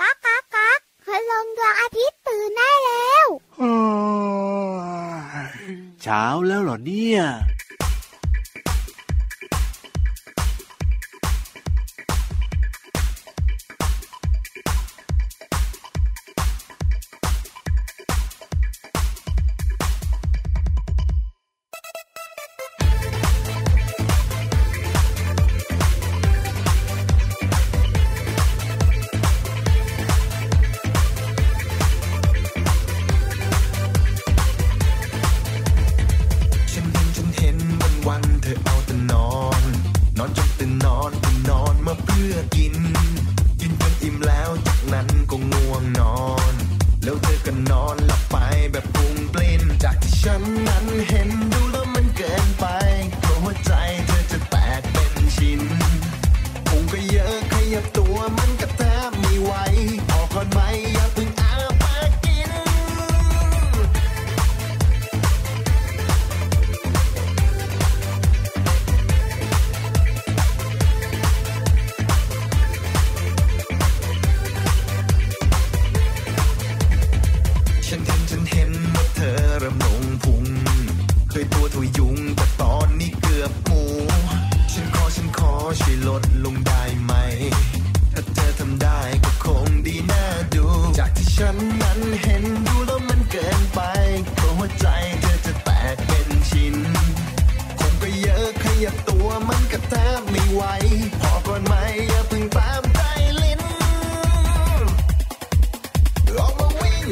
ก๊ากก๊ากก๊ากคืลงดวงอาทิตย์ตื่นได้แล้วเช้าแล้วเหรอเนี่ย September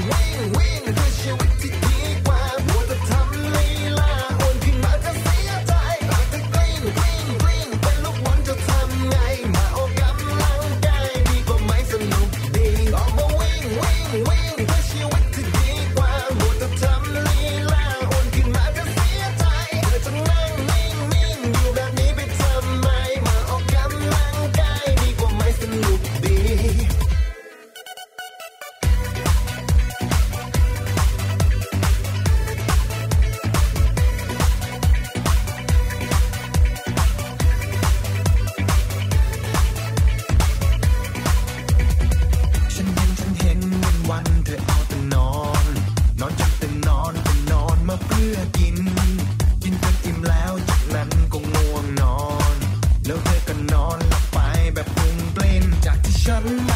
Woo! shut up.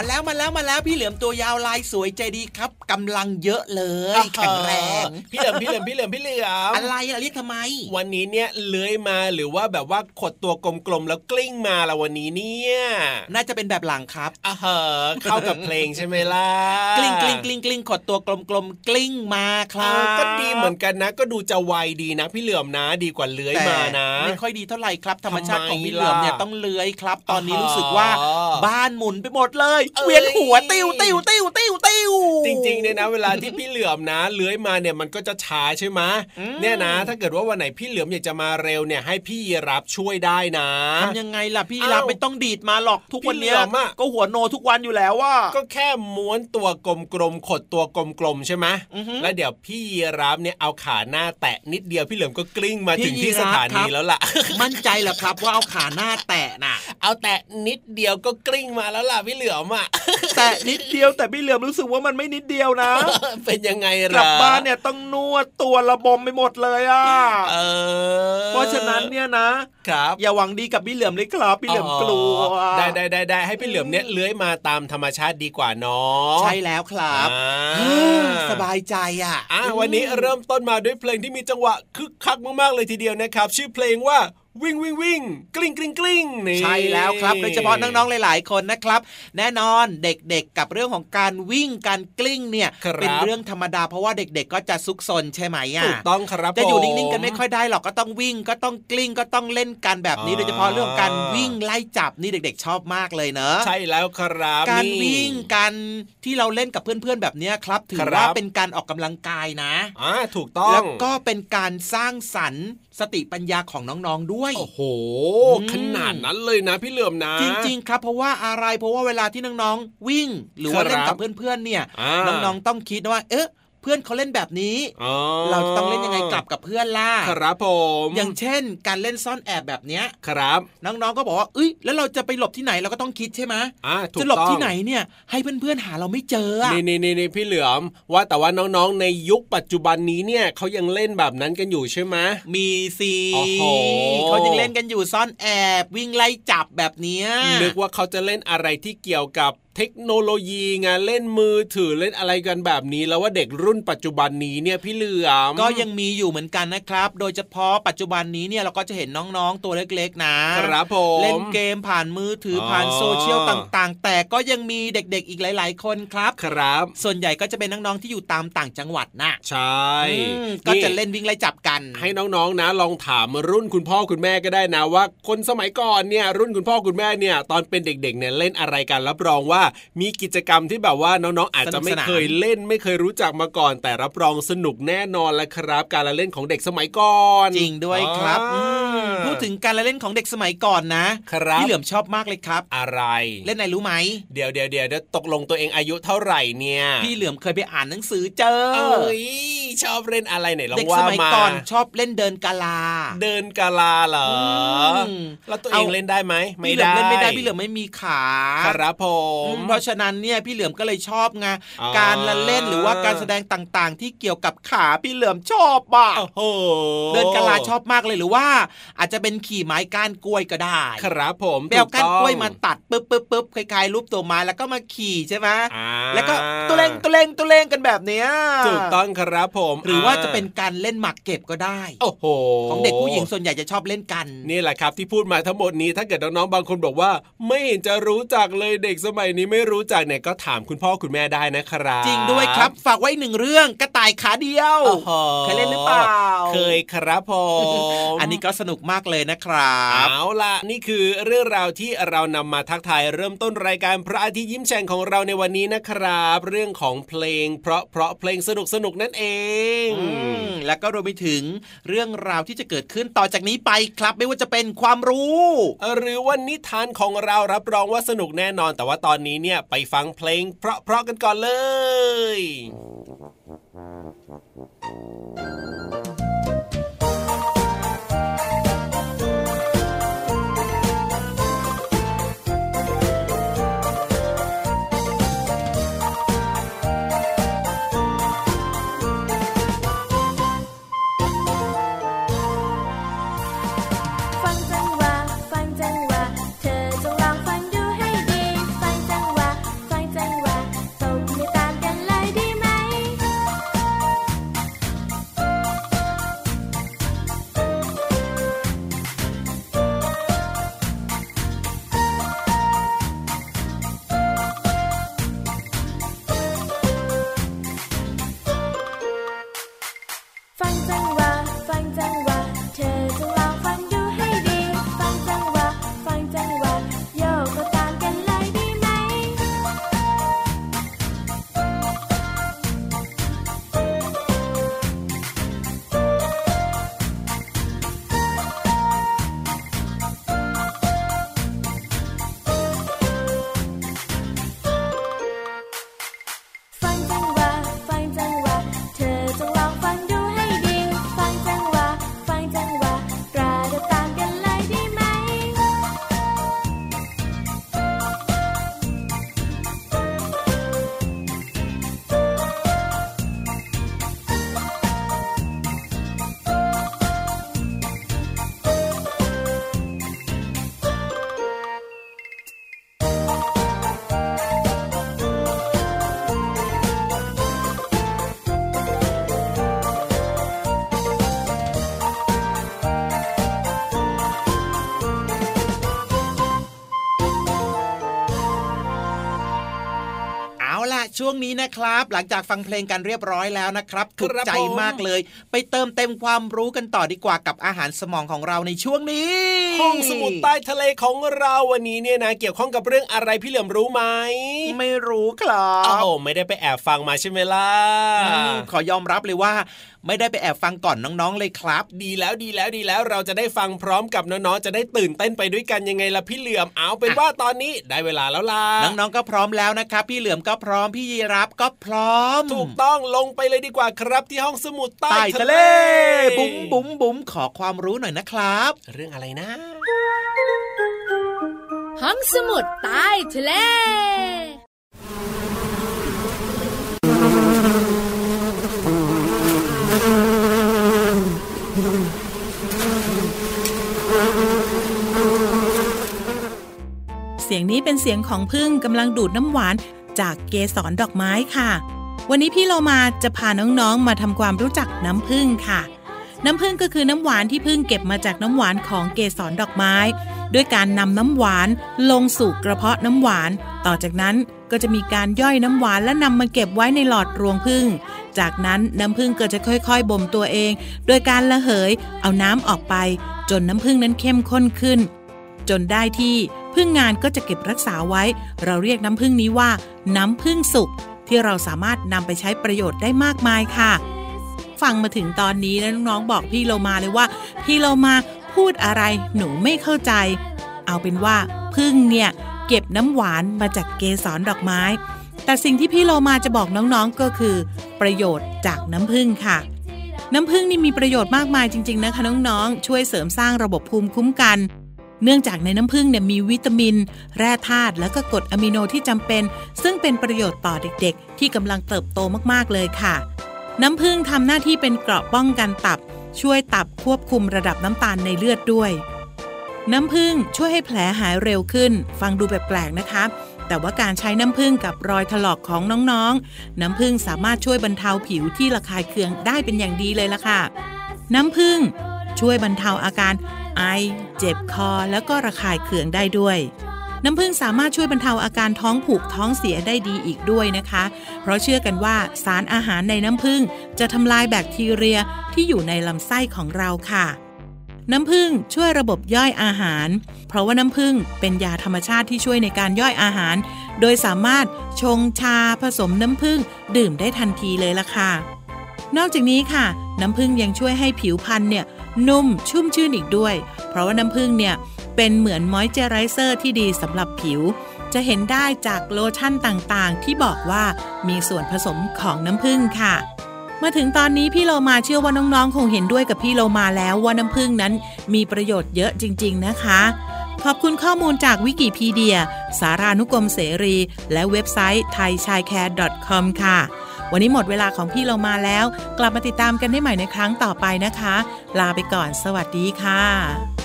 มาแล้วมาแล้วมาแล้วพี่เหลือมตัวยาวลายสวยใจดีครับกำลังเยอะเลยแข็งแรงพี่เหลือมพี่เหลือมพี่เหลือมพี่เหลือมอะไรอะเรียกทำไม วันนี้เนี่ยเลื้อยมาหรือว่าแบบว่าขดตัวกลมๆแล้วกลิ้งมาละวันนี้เนี่ยน่าจะเป็นแบบหลังครับอ่าเหอะเข้ากับเพลงใช่ไหมล่ะกลิ้งกลิ้งกลิ้งกลิ้งขดตัวกลมๆกลิ้งมาคเอรัอบก็ดีเหมือนกันนะ ก็ดูจะไวดีนะ พี่เหลือมนะดีกว่าเลื้อยแต่มานะไม่ค่อยดีเท่าไหร่ครับธรรมชาติทำไมของพี่เหลือมเนี่ยล่ะต้องเลื้อยครับ ตอนนี้อ๋อรู้สึกว่าบ้านหมุนไปหมดเลยเอ้ยเวียนหัวติ้วติ้วติ้วติ้วติ้วจริงๆเนี่ยนะ เวลาที่พี่เหลือมนะเลื้อยมาเนี่ยมันก็จะช้าใช่ไหมอืมเนี่ยนะ ถ้าเกิดว่าวันไหนพี่เหลือมอยากจะมาเร็วเนี่ยให้พี่ยีรับช่วยได้นะทำยังไงล่ะพี่อ้าวรับไม่ต้องดีดมาหรอกทุกวันเนี้ยพี่เหลือมอะก็หัวโนทุกวันอยู่แล้วว่าก็แค่ม้วนตัวกลมๆขดตัวกลมๆใช่ไหมอือฮึแล้วเดี๋ยวพี่ยีรับเนี่ยเอาขาหน้าแตะนิดเดียวพี่เหลือมก็กลิ้งมาพี่ถึงที่ยีสราฟถาครันีบแล้วล่ะ มั่นใจเหรอครับว่าเอาขาหน้าแตะน่ะ เอาแตะนิดเดียวก็กลิ้งมาแล้วล่ะพี่เหลือมอะแต่นิดเดียวแต่พี่เหลือมรู้สึกว่ามันไม่นิดเดียวนะ เป็นยังไงกล่ะลับบ้านเนี่ยต้องนวดตัวระบมไปหมดเลยอะเออเพราะฉะนั้นเนี่ยนะครับอย่าหวังดีกับพี่เหลือมเลยครับพี่เหลือมกลัวอ๋อได้ได้ได้ได้ให้พี่เหลือมเนี่ยเลื้อยมาตามธรรมชาติดีกว่าเนาะใช่แล้วครับอ่าเฮ้ยสบายใจอะอะวันนี้เริ่มต้นมาด้วยเพลงที่มีจังหวะคึกคักมากๆเลยทีเดียวนะครับ ชื่อเพลงว่า วิ่งวิ่งวิ่งกลิ้งกลิ้งกลิ้งนี่ใช่แล้วครับโดยเฉพาะน้องๆหลาย ๆ คนนะครับ แน่นอนเด็กๆ กับเรื่องของการวิ่งการกลิ้งเนี่ยครับเป็นเรื่องธรรมดาเพราะว่าเด็ก ๆ ก็จะซุกซนใช่ไหมอะถูกต้องครับจะอยู่ผมนิ่งๆกันไม่ค่อยได้หรอกก็ต้องวิ่งก็ต้องกลิ้งก็ต้องเล่นกันแบบนี้อ่าโดยเฉพาะเรื่องของการวิ่งไล่จับนี่เด็ก ๆ ชอบมากเลยเนอะใช่แล้วครับการนี่วิ่งการที่เราเล่นกับเพื่อนๆแบบเนี้ยครับถือครับว่าเป็นการออกกำลังกายนะอ่าถูกต้องแล้วก็เป็นการสร้างสรรค์สติปัญญาของน้องๆด้วยโอ้โหอืมขนาดนั้นเลยนะพี่เหลือมนะ จริงๆ ครับเพราะว่าอะไรเพราะว่าเวลาที่น้องๆวิ่ง หรือว่าครับเล่นกับเพื่อนๆเนี่ยอ่าน้องๆต้องคิดว่า เอ๊ะ เพื่อนเขาเล่นแบบนี้อ๋อเราจะต้องเล่นยังไงกลับกับเพื่อนล่ะครับผม อย่างเช่น การเล่นซ่อนแอบแบบเนี้ยครับ น้องๆก็บอกว่าเอ้ยแล้วเราจะไปหลบที่ไหนเราก็ต้องคิดใช่ไหมอ่าถูกจะหลบต้องที่ไหนเนี่ย ให้เพื่อนๆหาเราไม่เจออะนี่นี่นี่นี่พี่เหลือม ว่าแต่ว่าน้องๆ ในยุคปัจจุบันนี้เนี่ยเขายังเล่นแบบนั้นกันอยู่ใช่ไหมมีสิโอ้โหเขายังเล่นกันอยู่ซ่อนแอบวิ่งไล่จับแบบเนี้ยนึกว่าเขาจะเล่นอะไรที่เกี่ยวกับ เทคโนโลยีไงเล่นมือถือเล่นอะไรกันแบบนี้ แล้วว่าเด็กรุ่นปัจจุบันนี้เนี่ยพี่เหลือมก็ยังมีอยู่เหมือนกันนะครับ โดยเฉพาะปัจจุบันนี้เนี่ยเราก็จะเห็นน้องๆตัวเล็กๆนะครับผมเล่นเกมผ่านมือถือออผ่านโซเชียลต่างๆ แต่ก็ยังมีเด็กๆอีกหลาย ๆ คนครับครับ ส่วนใหญ่ก็จะเป็นน้องๆที่อยู่ตามต่างจังหวัดนะใช่อืมก็จะเล่นวิ่งไล่จับกัน ให้น้องๆนะ ลองถามรุ่นคุณพ่อคุณแม่ก็ได้นะว่า คนสมัยก่อนเนี่ยรุ่นคุณพ่อคุณแม่เนี่ยตอนเป็นเด็กๆเนี่ยเล่นอะไรกันรับรองว่ามีกิจกรรมที่แบบว่าน้องๆ อาจจะไม่เคยเล่นไม่เคยรู้จักมาก่อน แต่รับรองสนุกแน่นอนแหละครับ การละเล่นของเด็กสมัยก่อน จริงด้วยครับอ่าอืมพูดถึงการละเล่นของเด็กสมัยก่อนนะครับพี่เหลือมชอบมากเลยครับ อะไร เล่นไหนรู้ไหมเดี๋ยวเดี๋ยวเดี๋ยวเดี๋ยวตกลงตัวเองอายุเท่าไหร่เนี่ย พี่เหลือมเคยไปอ่านหนังสือเจอเอ้ยชอบเล่นอะไรไหนลองเด็กว่าสมัยมาก่อนชอบเล่นเดินกาลา เดินกาลาเหรออมแล้วตัวเองเล่นได้ไหมไม่พี่เหลือได้มเล่นไม่ได้พี่เหลือมไม่มีขาครับผอืมมเพราะฉะนั้นเนี่ยพี่เหลือมก็เลยชอบไงอ๋อการละเล่นหรือว่าการแสดงต่างๆ ที่เกี่ยวกับขาพี่เหลือมชอบอะโอ้โหเดินกาลาชอบมากเลยหรือว่า อาจจะเป็นขี่ไม้ก้านกล้วยก็ได้ ครับผมไปเอาก้านกล้วยถูมาตัดปึ๊บปึ๊บปึ๊บคล้ายๆรูปตัวไม้แล้วก็มาขี่ใช่ไหมอ่าแล้วก็ตัวเล่งตัวเล่งตัวเล่งกันแบบเนี้ยถูกต้องครับผม หรือว่าจะเป็นการเล่นหมากเก็บก็ได้ โอ้โห ของเด็กผู้หญิงส่วนใหญ่จะชอบเล่นกัน นี่แหละครับที่พูดมาทั้งหมดนี้ถ้าเกิดน้องๆบางคนบอกว่า ไม่เห็นจะรู้จักเลยเด็กสมัยนี้ไม่รู้จักเนี่ยก็ถามคุณพ่อคุณแม่ได้นะครับ จริงด้วยครับ ฝากไว้หนึ่งเรื่องกระต่ายขาเดียวโอ้โหเคยเล่นหรือเปล่า เคยครับผมอันนี้ก็สนุกมากเลยนะครับเอาล่ะนี่คือเรื่องราวที่เรานำมาทักทายเริ่มต้นรายการพระอาทิตย์ยิ้มแฉ่งของเราในวันนี้นะครับ เรื่องของเพลง เพราะเพราะเพลงสนุกสนุกนั่นเองอืม แล้วก็รวมไปถึงเรื่องราวที่จะเกิดขึ้นต่อจากนี้ไปครับ ไม่ว่าจะเป็นความรู้ หรือว่านิทานของเรารับรองว่าสนุกแน่นอน แต่ว่าตอนนี้เนี่ยไปฟังเพลง เพราะๆกันก่อนเลยฟัง วงนี้นะครับ หลังจากฟังเพลงกันเรียบร้อยแล้วนะครับถูกใจมากเลย ไปเติมเต็มความรู้กันต่อดีกว่ากับอาหารสมองของเราในช่วงนี้ ห้องสมุดใต้ทะเลของเราวันนี้เนี่ยนะเกี่ยวข้องกับเรื่องอะไรพี่เหลือมรู้ไหมไม่รู้ครับอ้าวไม่ได้ไปแอบฟังมาใช่ไหมล่ะขอยอมรับเลยว่า ไม่ได้ไปแอบฟังก่อนน้องๆเลยครับ ดีแล้วดีแล้วดีแล้วเราจะได้ฟังพร้อมกับน้องๆจะได้ตื่นเต้นไปด้วยกันยังไงล่ะพี่เหลือมเอาเป็นว่าตอนนี้ได้เวลาแล้วล่ะน้องๆก็พร้อมแล้วนะครับ พี่เหลือมก็พร้อมพี่ยีรับก็พร้อม ถูกต้องลงไปเลยดีกว่าครับที่ห้องสมุดใต้ใต้ทะทะเลเล บุ๋มบุ๋มบุ๋มขอความรู้หน่อยนะครับ เรื่องอะไรนะ ห้องสมุดใต้ทะเล เสียงนี้เป็นเสียงของพึ่งกำลังดูดน้ำหวานจากเกสรดอกไม้ค่ะ วันนี้พี่เรามาจะพาน้องๆมาทำความรู้จักน้ำพึ่งค่ะ น้ำพึ่งก็คือน้ำหวานที่พึ่งเก็บมาจากน้ำหวานของเกสรดอกไม้ ด้วยการนำน้ำหวานลงสู่กระเพาะน้ำหวาน ต่อจากนั้นก็จะมีการย่อยน้ำหวานและนำมาเก็บไว้ในหลอดรวงพึ่ง จากนั้นน้ำพึ่งก็จะค่อยๆบ่มตัวเอง โดยการระเหยเอาน้ำออกไป จนน้ำพึ่งนั้นเข้มข้นขึ้น จนได้ที่พึ่งงานก็จะเก็บรักษาไว้ เราเรียกน้ำพึ่งนี้ว่า น้ำพึ่งสุกที่เราสามารถนำไปใช้ประโยชน์ได้มากมายค่ะ ฟังมาถึงตอนนี้แล้วน้องๆบอกพี่โลมาเลยว่า พี่โลมาพูดอะไรหนูไม่เข้าใจ เอาเป็นว่าพึ่งเนี่ยเก็บน้ำหวานมาจากเกสรดอกไม้ แต่สิ่งที่พี่โลมาจะบอกน้องๆก็คือ ประโยชน์จากน้ำพึ่งค่ะน้ำพึ่งนี่มีประโยชน์มากมายจริง ๆ นะคะน้อง ๆ ช่วยเสริมสร้างระบบภูมิคุ้มกัน เนื่องจากในน้ำผึ้งเนี่ยมีวิตามิน แร่ธาตุและก็กรดอะมิโนที่จำเป็น ซึ่งเป็นประโยชน์ต่อเด็กๆ ที่กำลังเติบโตมากๆเลยค่ะ น้ำผึ้งทำหน้าที่เป็นเกราะป้องกันตับ ช่วยตับควบคุมระดับน้ำตาลในเลือดด้วย น้ำผึ้งช่วยให้แผลหายเร็วขึ้น ฟังดูแปลกๆนะคะแต่ว่าการใช้น้ำผึ้งกับรอยถลอกของน้องๆ น้ำผึ้งสามารถช่วยบรรเทาผิวที่ระคายเคืองได้เป็นอย่างดีเลยล่ะค่ะ น้ำผึ้งช่วยบรรเทาอาการ ไอ เจ็บคอ แล้วก็ระคายเคืองได้ด้วย น้ำผึ้งสามารถช่วยบรรเทาอาการท้องผูกท้องเสียได้ดีอีกด้วยนะคะ เพราะเชื่อกันว่าสารอาหารในน้ำผึ้งจะทำลายแบคทีเรียที่อยู่ในลำไส้ของเราค่ะน้ำผึ้งช่วยระบบย่อยอาหาร เพราะว่าน้ำผึ้งเป็นยาธรรมชาติที่ช่วยในการย่อยอาหาร โดยสามารถชงชาผสมน้ำผึ้งดื่มได้ทันทีเลยล่ะค่ะ นอกจากนี้ค่ะ น้ำผึ้งยังช่วยให้ผิวพรรณเนี่ย นุ่มชุ่มชื่นอีกด้วย เพราะว่าน้ำผึ้งเนี่ยเป็นเหมือนมอยเจอไรเซอร์ที่ดีสำหรับผิว จะเห็นได้จากโลชั่นต่างๆ ที่บอกว่ามีส่วนผสมของน้ำผึ้งค่ะมาถึงตอนนี้พี่โลมาเชื่อว่าน้องๆ คงเห็นด้วยกับพี่โลมาแล้วว่าน้ำผึ้งนั้นมีประโยชน์เยอะจริง ๆ นะคะ ขอบคุณข้อมูลจากวิกิพีเดีย สารานุกรมเสรี และเว็บไซต์ thaichaiCare.com ค่ะ วันนี้หมดเวลาของพี่เรามาแล้ว กลับมาติดตามกันได้ใหม่ในครั้งต่อไปนะคะ ลาไปก่อน สวัสดีค่ะ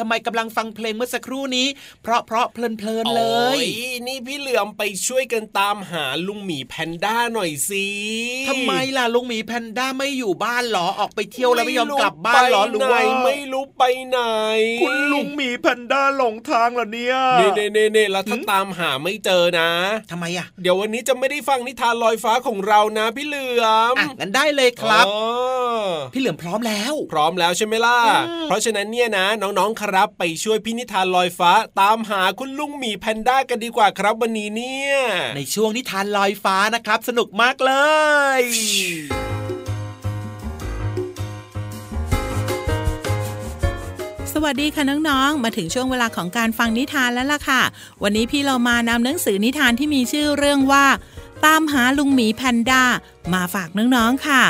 ทำไมกำลังฟังเพลงเมื่อสักครู่นี้ เพราะเพราะเพลินเพลินๆเลยโอ้นี่พี่เหลือมไปช่วยกันตามหาลุงหมีแพนด้าหน่อยสิทำไมล่ะลุงหมีแพนด้าไม่อยู่บ้านเหรอออกไปเที่ยวแล้วไม่ยอมกลับบ้านเหรอหรือว่าไม่รู้ไปไหน คุณลุงหมีแพนด้าหลงทางเหรอเนี่ยเน่เน่เน่เน่แล้วถ้าตามหาไม่เจอนะทำไมอะ เดี๋ยววันนี้จะไม่ได้ฟังนิทานลอยฟ้าของเรานะ พี่เหลือมอะงั้นได้เลยครับอ๋อพี่เหลือมพร้อมแล้ว พร้อมแล้วใช่ไหมล่ะอืมเพราะฉะนั้นเนี่ยนะน้องๆครับไปช่วยพี่นิทานลอยฟ้าตามหาคุณลุงหมีแพนด้ากันดีกว่าครับวันนี้เนี่ย ในช่วงนิทานลอยฟ้านะครับ สนุกมากเลยสวัสดีค่ะน้องๆ มาถึงช่วงเวลาของการฟังนิทานแล้วล่ะค่ะ วันนี้พี่เรามานำหนังสือนิทานที่มีชื่อเรื่องว่า ตามหาลุงหมีแพนด้ามาฝากน้องๆ ค่ะ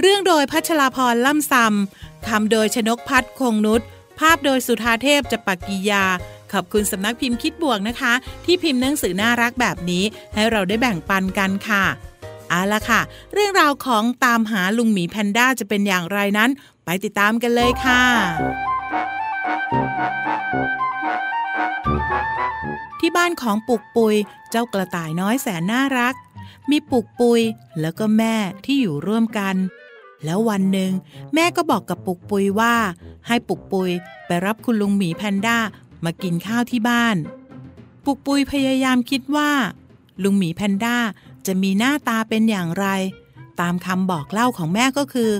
เรื่องโดยพัชราพรล่ำซำคำโดยชนกพัฒน์คงนุช ภาพโดยสุธาเทพจปกิยา ขอบคุณสำนักพิมพ์คิดบวกนะคะ ที่พิมพ์หนังสือน่ารักแบบนี้ ให้เราได้แบ่งปันกันค่ะเอาละค่ะ เรื่องราวของตามหาลุงหมีแพนด้าจะเป็นอย่างไรนั้น ไปติดตามกันเลยค่ะ ที่บ้านของปุกปุยเจ้ากระต่ายน้อยแสนน่ารัก มีปุกปุยแล้วก็แม่ที่อยู่ร่วมกัน แล้ววันหนึ่งแม่ก็บอกกับปุกปุยว่า ให้ปุกปุยไปรับคุณลุงหมีแพนด้ามากินข้าวที่บ้าน ปุกปุยพยายามคิดว่า ลุงหมีแพนด้าจะมีหน้าตาเป็นอย่างไร ตามคำบอกเล่าของแม่ก็คือ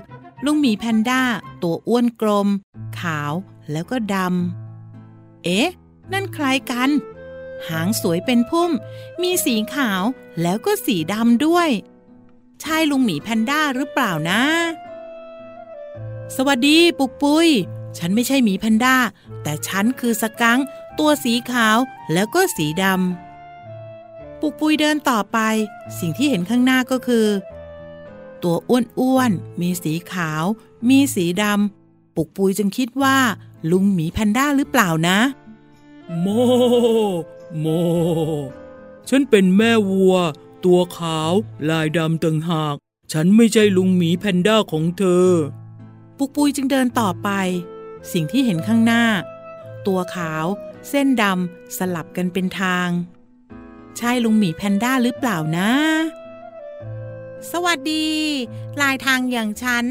ลุงหมีแพนด้าตัวอ้วนกลม ขาวแล้วก็ดำเอ๊ะ นั่นใครกัน หางสวยเป็นพุ่ม มีสีขาวแล้วก็สีดำด้วย ใช่ลุงหมีแพนด้าหรือเปล่านะ สวัสดีปุกปุย ฉันไม่ใช่หมีแพนด้า แต่ฉันคือสกังตัวสีขาวแล้วก็สีดำปุกปุยเดินต่อไป สิ่งที่เห็นข้างหน้าก็คือ ตัวอ้วนๆมีสีขาว มีสีดำปุกปุยจึงคิดว่า ลุงหมีแพนด้าหรือเปล่านะ โม โม ฉันเป็นแม่วัว ตัวขาวลายดำต่างหาก ฉันไม่ใช่ลุงหมีแพนด้าของเธอ ปุกปุยจึงเดินต่อไป สิ่งที่เห็นข้างหน้า ตัวขาว เส้นดำสลับกันเป็นทาง ใช่ลุงหมีแพนด้าหรือเปล่านะ สวัสดี ลายทางอย่างฉัน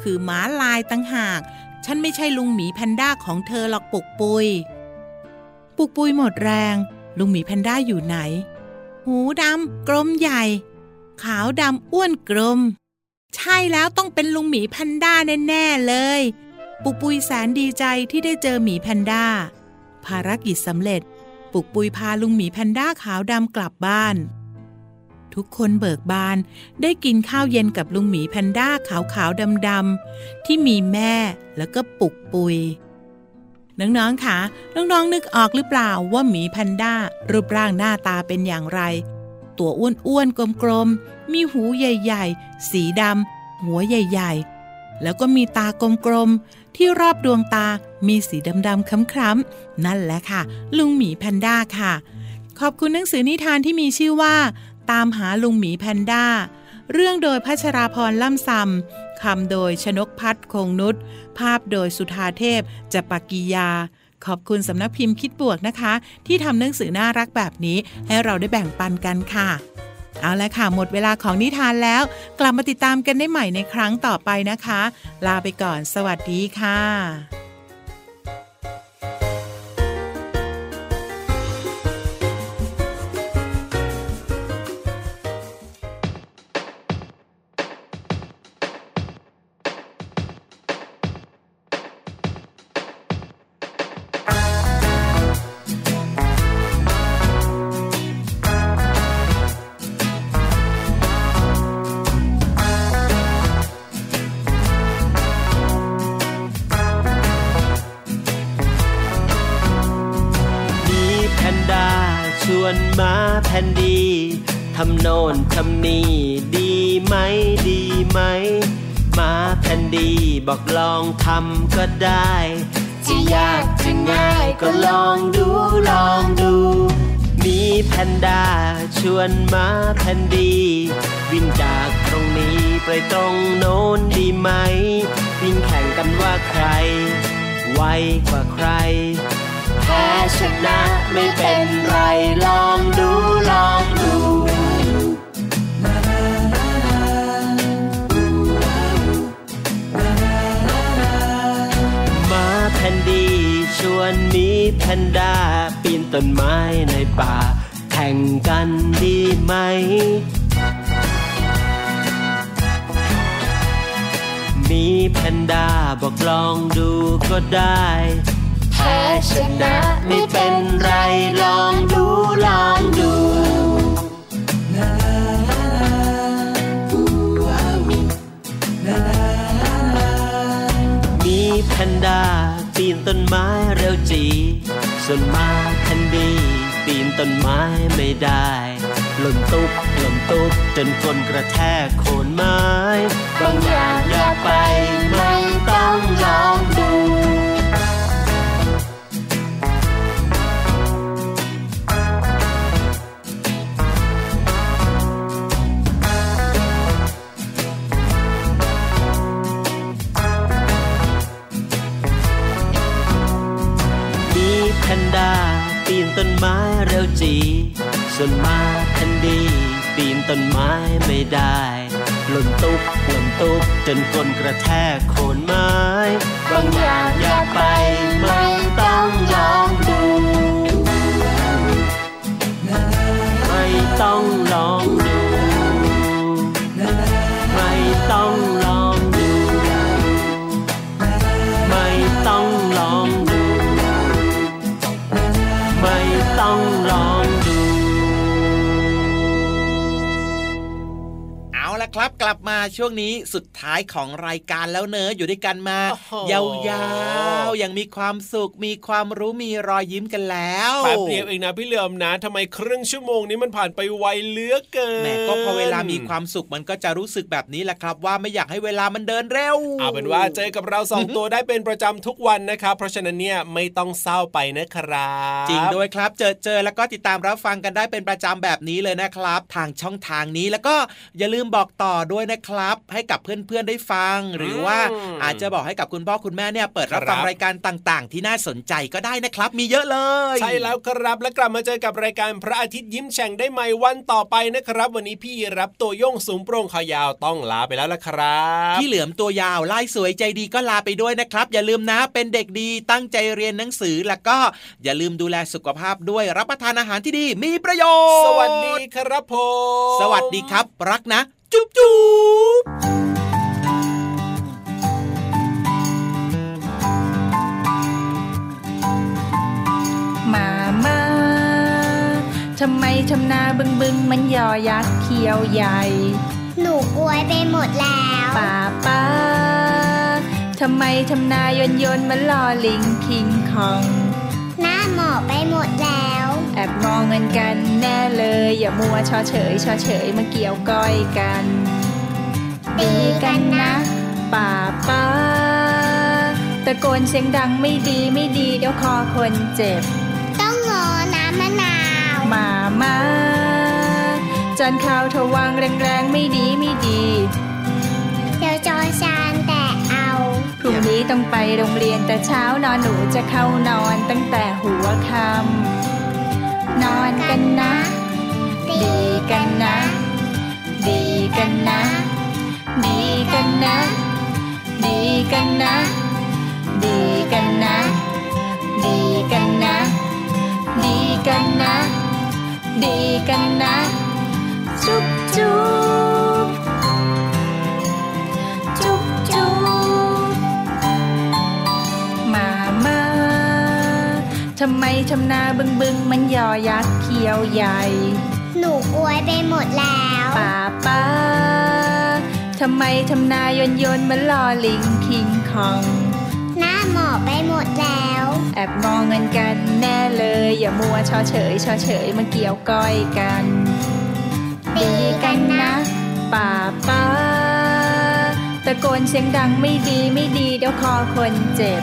คือหมาลายตั้งหาก ฉันไม่ใช่ลุงหมีแพนด้าของเธอหรอกปุกปุย ปุกปุยหมดแรง ลุงหมีแพนด้าอยู่ไหน หูดำกลมใหญ่ ขาวดำอ้วนกลม ใช่แล้วต้องเป็นลุงหมีแพนด้าแน่ๆเลย ปุกปุยแสนดีใจที่ได้เจอหมีแพนด้า ภารกิจสำเร็จ ปุกปุยพาลุงหมีแพนด้าขาวดำกลับบ้าน ทุกคนเบิกบานได้กินข้าวเย็นกับลุงหมีแพนด้าขาวขาวดำดำๆที่มีแม่แล้วก็ปุกปุย น้องๆคะน้องๆนึกออกหรือเปล่าว่าหมีแพนด้า รูปร่างหน้าตาเป็นอย่างไร ตัวอ้วนๆกลมๆ มีหูใหญ่ๆ สีดำหัวใหญ่ๆ แล้วก็มีตากลมๆ ที่รอบดวงตามีสีดำๆคล้ำๆ นั่นแหละค่ะ ลุงหมีแพนด้าค่ะ ขอบคุณหนังสือนิทานที่มีชื่อว่า ตามหาลุงหมีแพนด้า เรื่องโดยพัชราพรล่ำซำ คำโดยชนกพัฒน์คงนุชภาพโดยสุธาเทพจปกิยา ขอบคุณสำนักพิมพ์คิดบวกนะคะ ที่ทำหนังสือน่ารักแบบนี้ ให้เราได้แบ่งปันกันค่ะเอาละค่ะ หมดเวลาของนิทานแล้ว กลับมาติดตามกันได้ใหม่ในครั้งต่อไปนะคะ ลาไปก่อน สวัสดีค่ะ มาแพนดี วิ่งจากตรงนี้ไปตรงโน้นดีไหม วิ่งแข่งกันว่าใคร ไวกว่าใคร แพ้ชนะไม่เป็นไรลองดูลองดูมาแผ่นดีชวนมีแพนด้าปีนต้นไม้ในป่า แข่งกันดีไหม มีแพนด้าบอกลองดูก็ได้แพ้ชนะไม่เป็นไรลองดูลองดูมีแพนด้าปีนต้นไม้เร็วจี ส่วนมาแคนดี ปีนต้นไม้ไม่ได้หล่นตุ๊บหล่นตุ๊บจนก้นกระแทกโคนไม้ บางอย่างอย่าไปไม่ต้องลองดู ต้นไม้เร็วจี ส่วนมาทันดี ปีนต้นไม้ไม่ได้หล่นตุ๊บหล่นตุ๊บจนก้นกระแทกโคนไม้ บางอย่างอย่าไปไม่ ครับกลับมาช่วงนี้สุดท้ายของรายการแล้วเนอะอยู่ด้วยกันมาโอ้โหยาวๆอย่างมีความสุขมีความรู้มีรอยยิ้มกันแล้วแป๊บเดียวเองนะพี่เหลือมนะทำไมครึ่งชั่วโมงนี้มันผ่านไปไวเหลือเกินแหมก็พอเวลามีความสุขมันก็จะรู้สึกแบบนี้แหละครับ ว่าไม่อยากให้เวลามันเดินเร็วเอาเป็นว่าเจอกับเราสองตัวได้เป็นประจำทุกวันนะครับ เพราะฉะนั้นเนี่ยไม่ต้องเศร้าไปนะครับจริงด้วยครับ เจอเจอแล้วก็ติดตามรับฟังกันได้เป็นประจำแบบนี้เลยนะครับ ทางช่องทางนี้แล้วก็อย่าลืมบอกต่อด้วยนะครับ ให้กับเพื่อนๆได้ฟัง หรือว่าอาจจะบอกให้กับคุณพ่อคุณแม่เนี่ยเปิดรับฟังรายการต่าง ๆ ที่น่าสนใจก็ได้นะครับ มีเยอะเลย ใช่แล้วครับแล้วกลับมาเจอกับรายการพระอาทิตย์ยิ้มแฉ่งได้ใหม่วันต่อไปนะครับ วันนี้พี่รับตัวโยงสูงโปร่งขายาวต้องลาไปแล้วละครับพี่เหลือมตัวยาวไล่สวยใจดีก็ลาไปด้วยนะครับ อย่าลืมนะเป็นเด็กดีตั้งใจเรียนหนังสือแล้วก็อย่าลืมดูแลสุขภาพด้วยรับประทานอาหารที่ดีมีประโยชน์ สวัสดีครับผม สวัสดีครับ รักนะ จุ๊บจุ๊บมามาทำไมทำนาบึงบึงมันยอยักษ์เขียวใหญ่ หนูกลวยไปหมดแล้วป้าป้าทำไมทำนายนยนมันลอลิงคิงคอง หน้าหมอไปหมดแล้ว แอบมองเงินกันแน่เลย อย่ามัวชอเฉยชอเฉยมาเกี่ยวก้อยกันตีกันนะป้าป้าตะโกนเสียงดังไม่ดีไม่ดีเดี๋ยวคอคนเจ็บ ต้องงอน้ำมะนาวมามาจานข้าวทวางแรงๆไม่ดีไม่ดี เดี๋ยวจอชานแต่เอาพ รุ่งนี้ต้องไปโรงเรียนแต่เช้านอนหนูจะเข้านอนตั้งแต่หัวค่ำนอนกันนะ ดีกันนะ ดีกันนะ ดีกันนะ ดีกันนะ ดีกันนะ ดีกันนะ ดีกันนะ ดีกันนะ จุ๊บจุ๊บ ทำไมทำนาบึงบึงมันยอยักษ์เขียวใหญ่ หนูกลวยไปหมดแล้วป้าป้าทำไมทำนายนยนต์มันลอลิงคิงคอง หน้าหมอไปหมดแล้ว แอบมองเงินกันแน่เลย อย่ามัวชอเฉยชอเฉยมาเกี่ยวก้อยกันตีกันนะป้าป้าตะโกนเสียงดังไม่ดีไม่ดีเดี๋ยวคอคนเจ็บ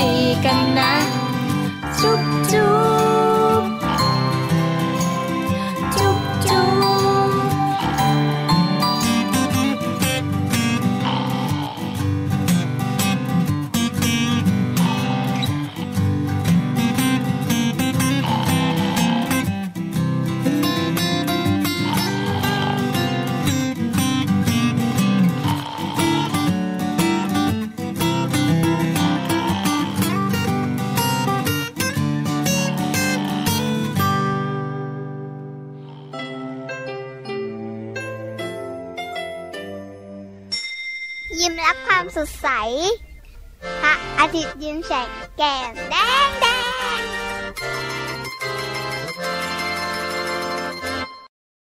ดีกันนะ จุ๊บจุ๊บ ดใส พระอาทิตย์ยิ้มแฉกแก้มแดงแดง